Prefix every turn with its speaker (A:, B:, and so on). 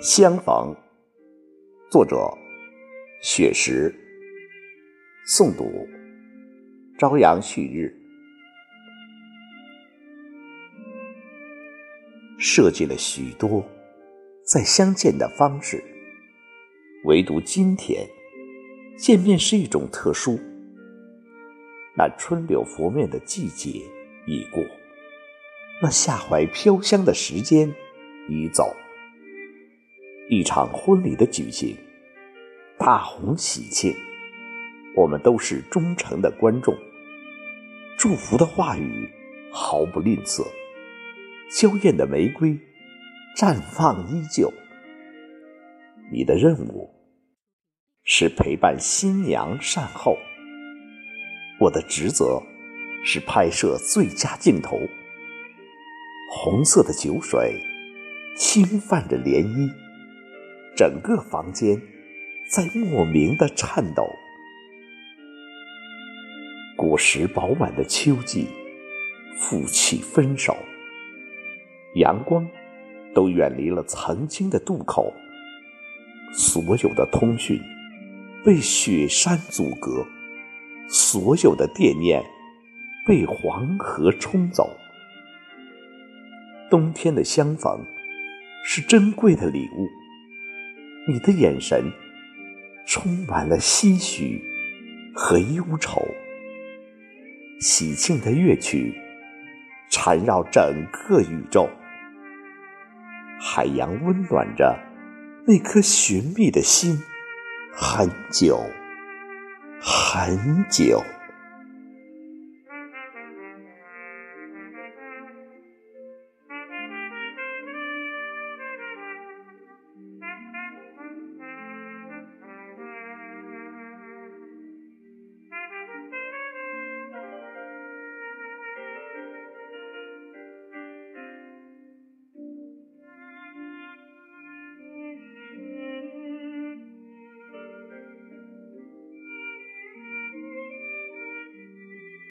A: 相逢，作者：雪石，诵读：朝阳旭日。设计了许多再相见的方式，唯独今天见面是一种特殊。那春柳拂面的季节已过，那夏槐飘香的时间已走。一场婚礼的举行，大红喜庆，我们都是忠诚的观众。祝福的话语毫不吝啬，娇艳的玫瑰绽放依旧。你的任务是陪伴新娘善后，我的职责是拍摄最佳镜头。红色的酒水轻泛着涟漪。整个房间在莫名的颤抖。果实饱满的秋季，负气分手，阳光都远离了曾经的渡口，所有的通讯被雪山阻隔，所有的惦念被黄河冲走。冬天的相逢是珍贵的礼物。你的眼神充满了唏嘘和忧愁，喜庆的乐曲缠绕整个宇宙，海洋温暖着那颗寻觅的心，很久，很久。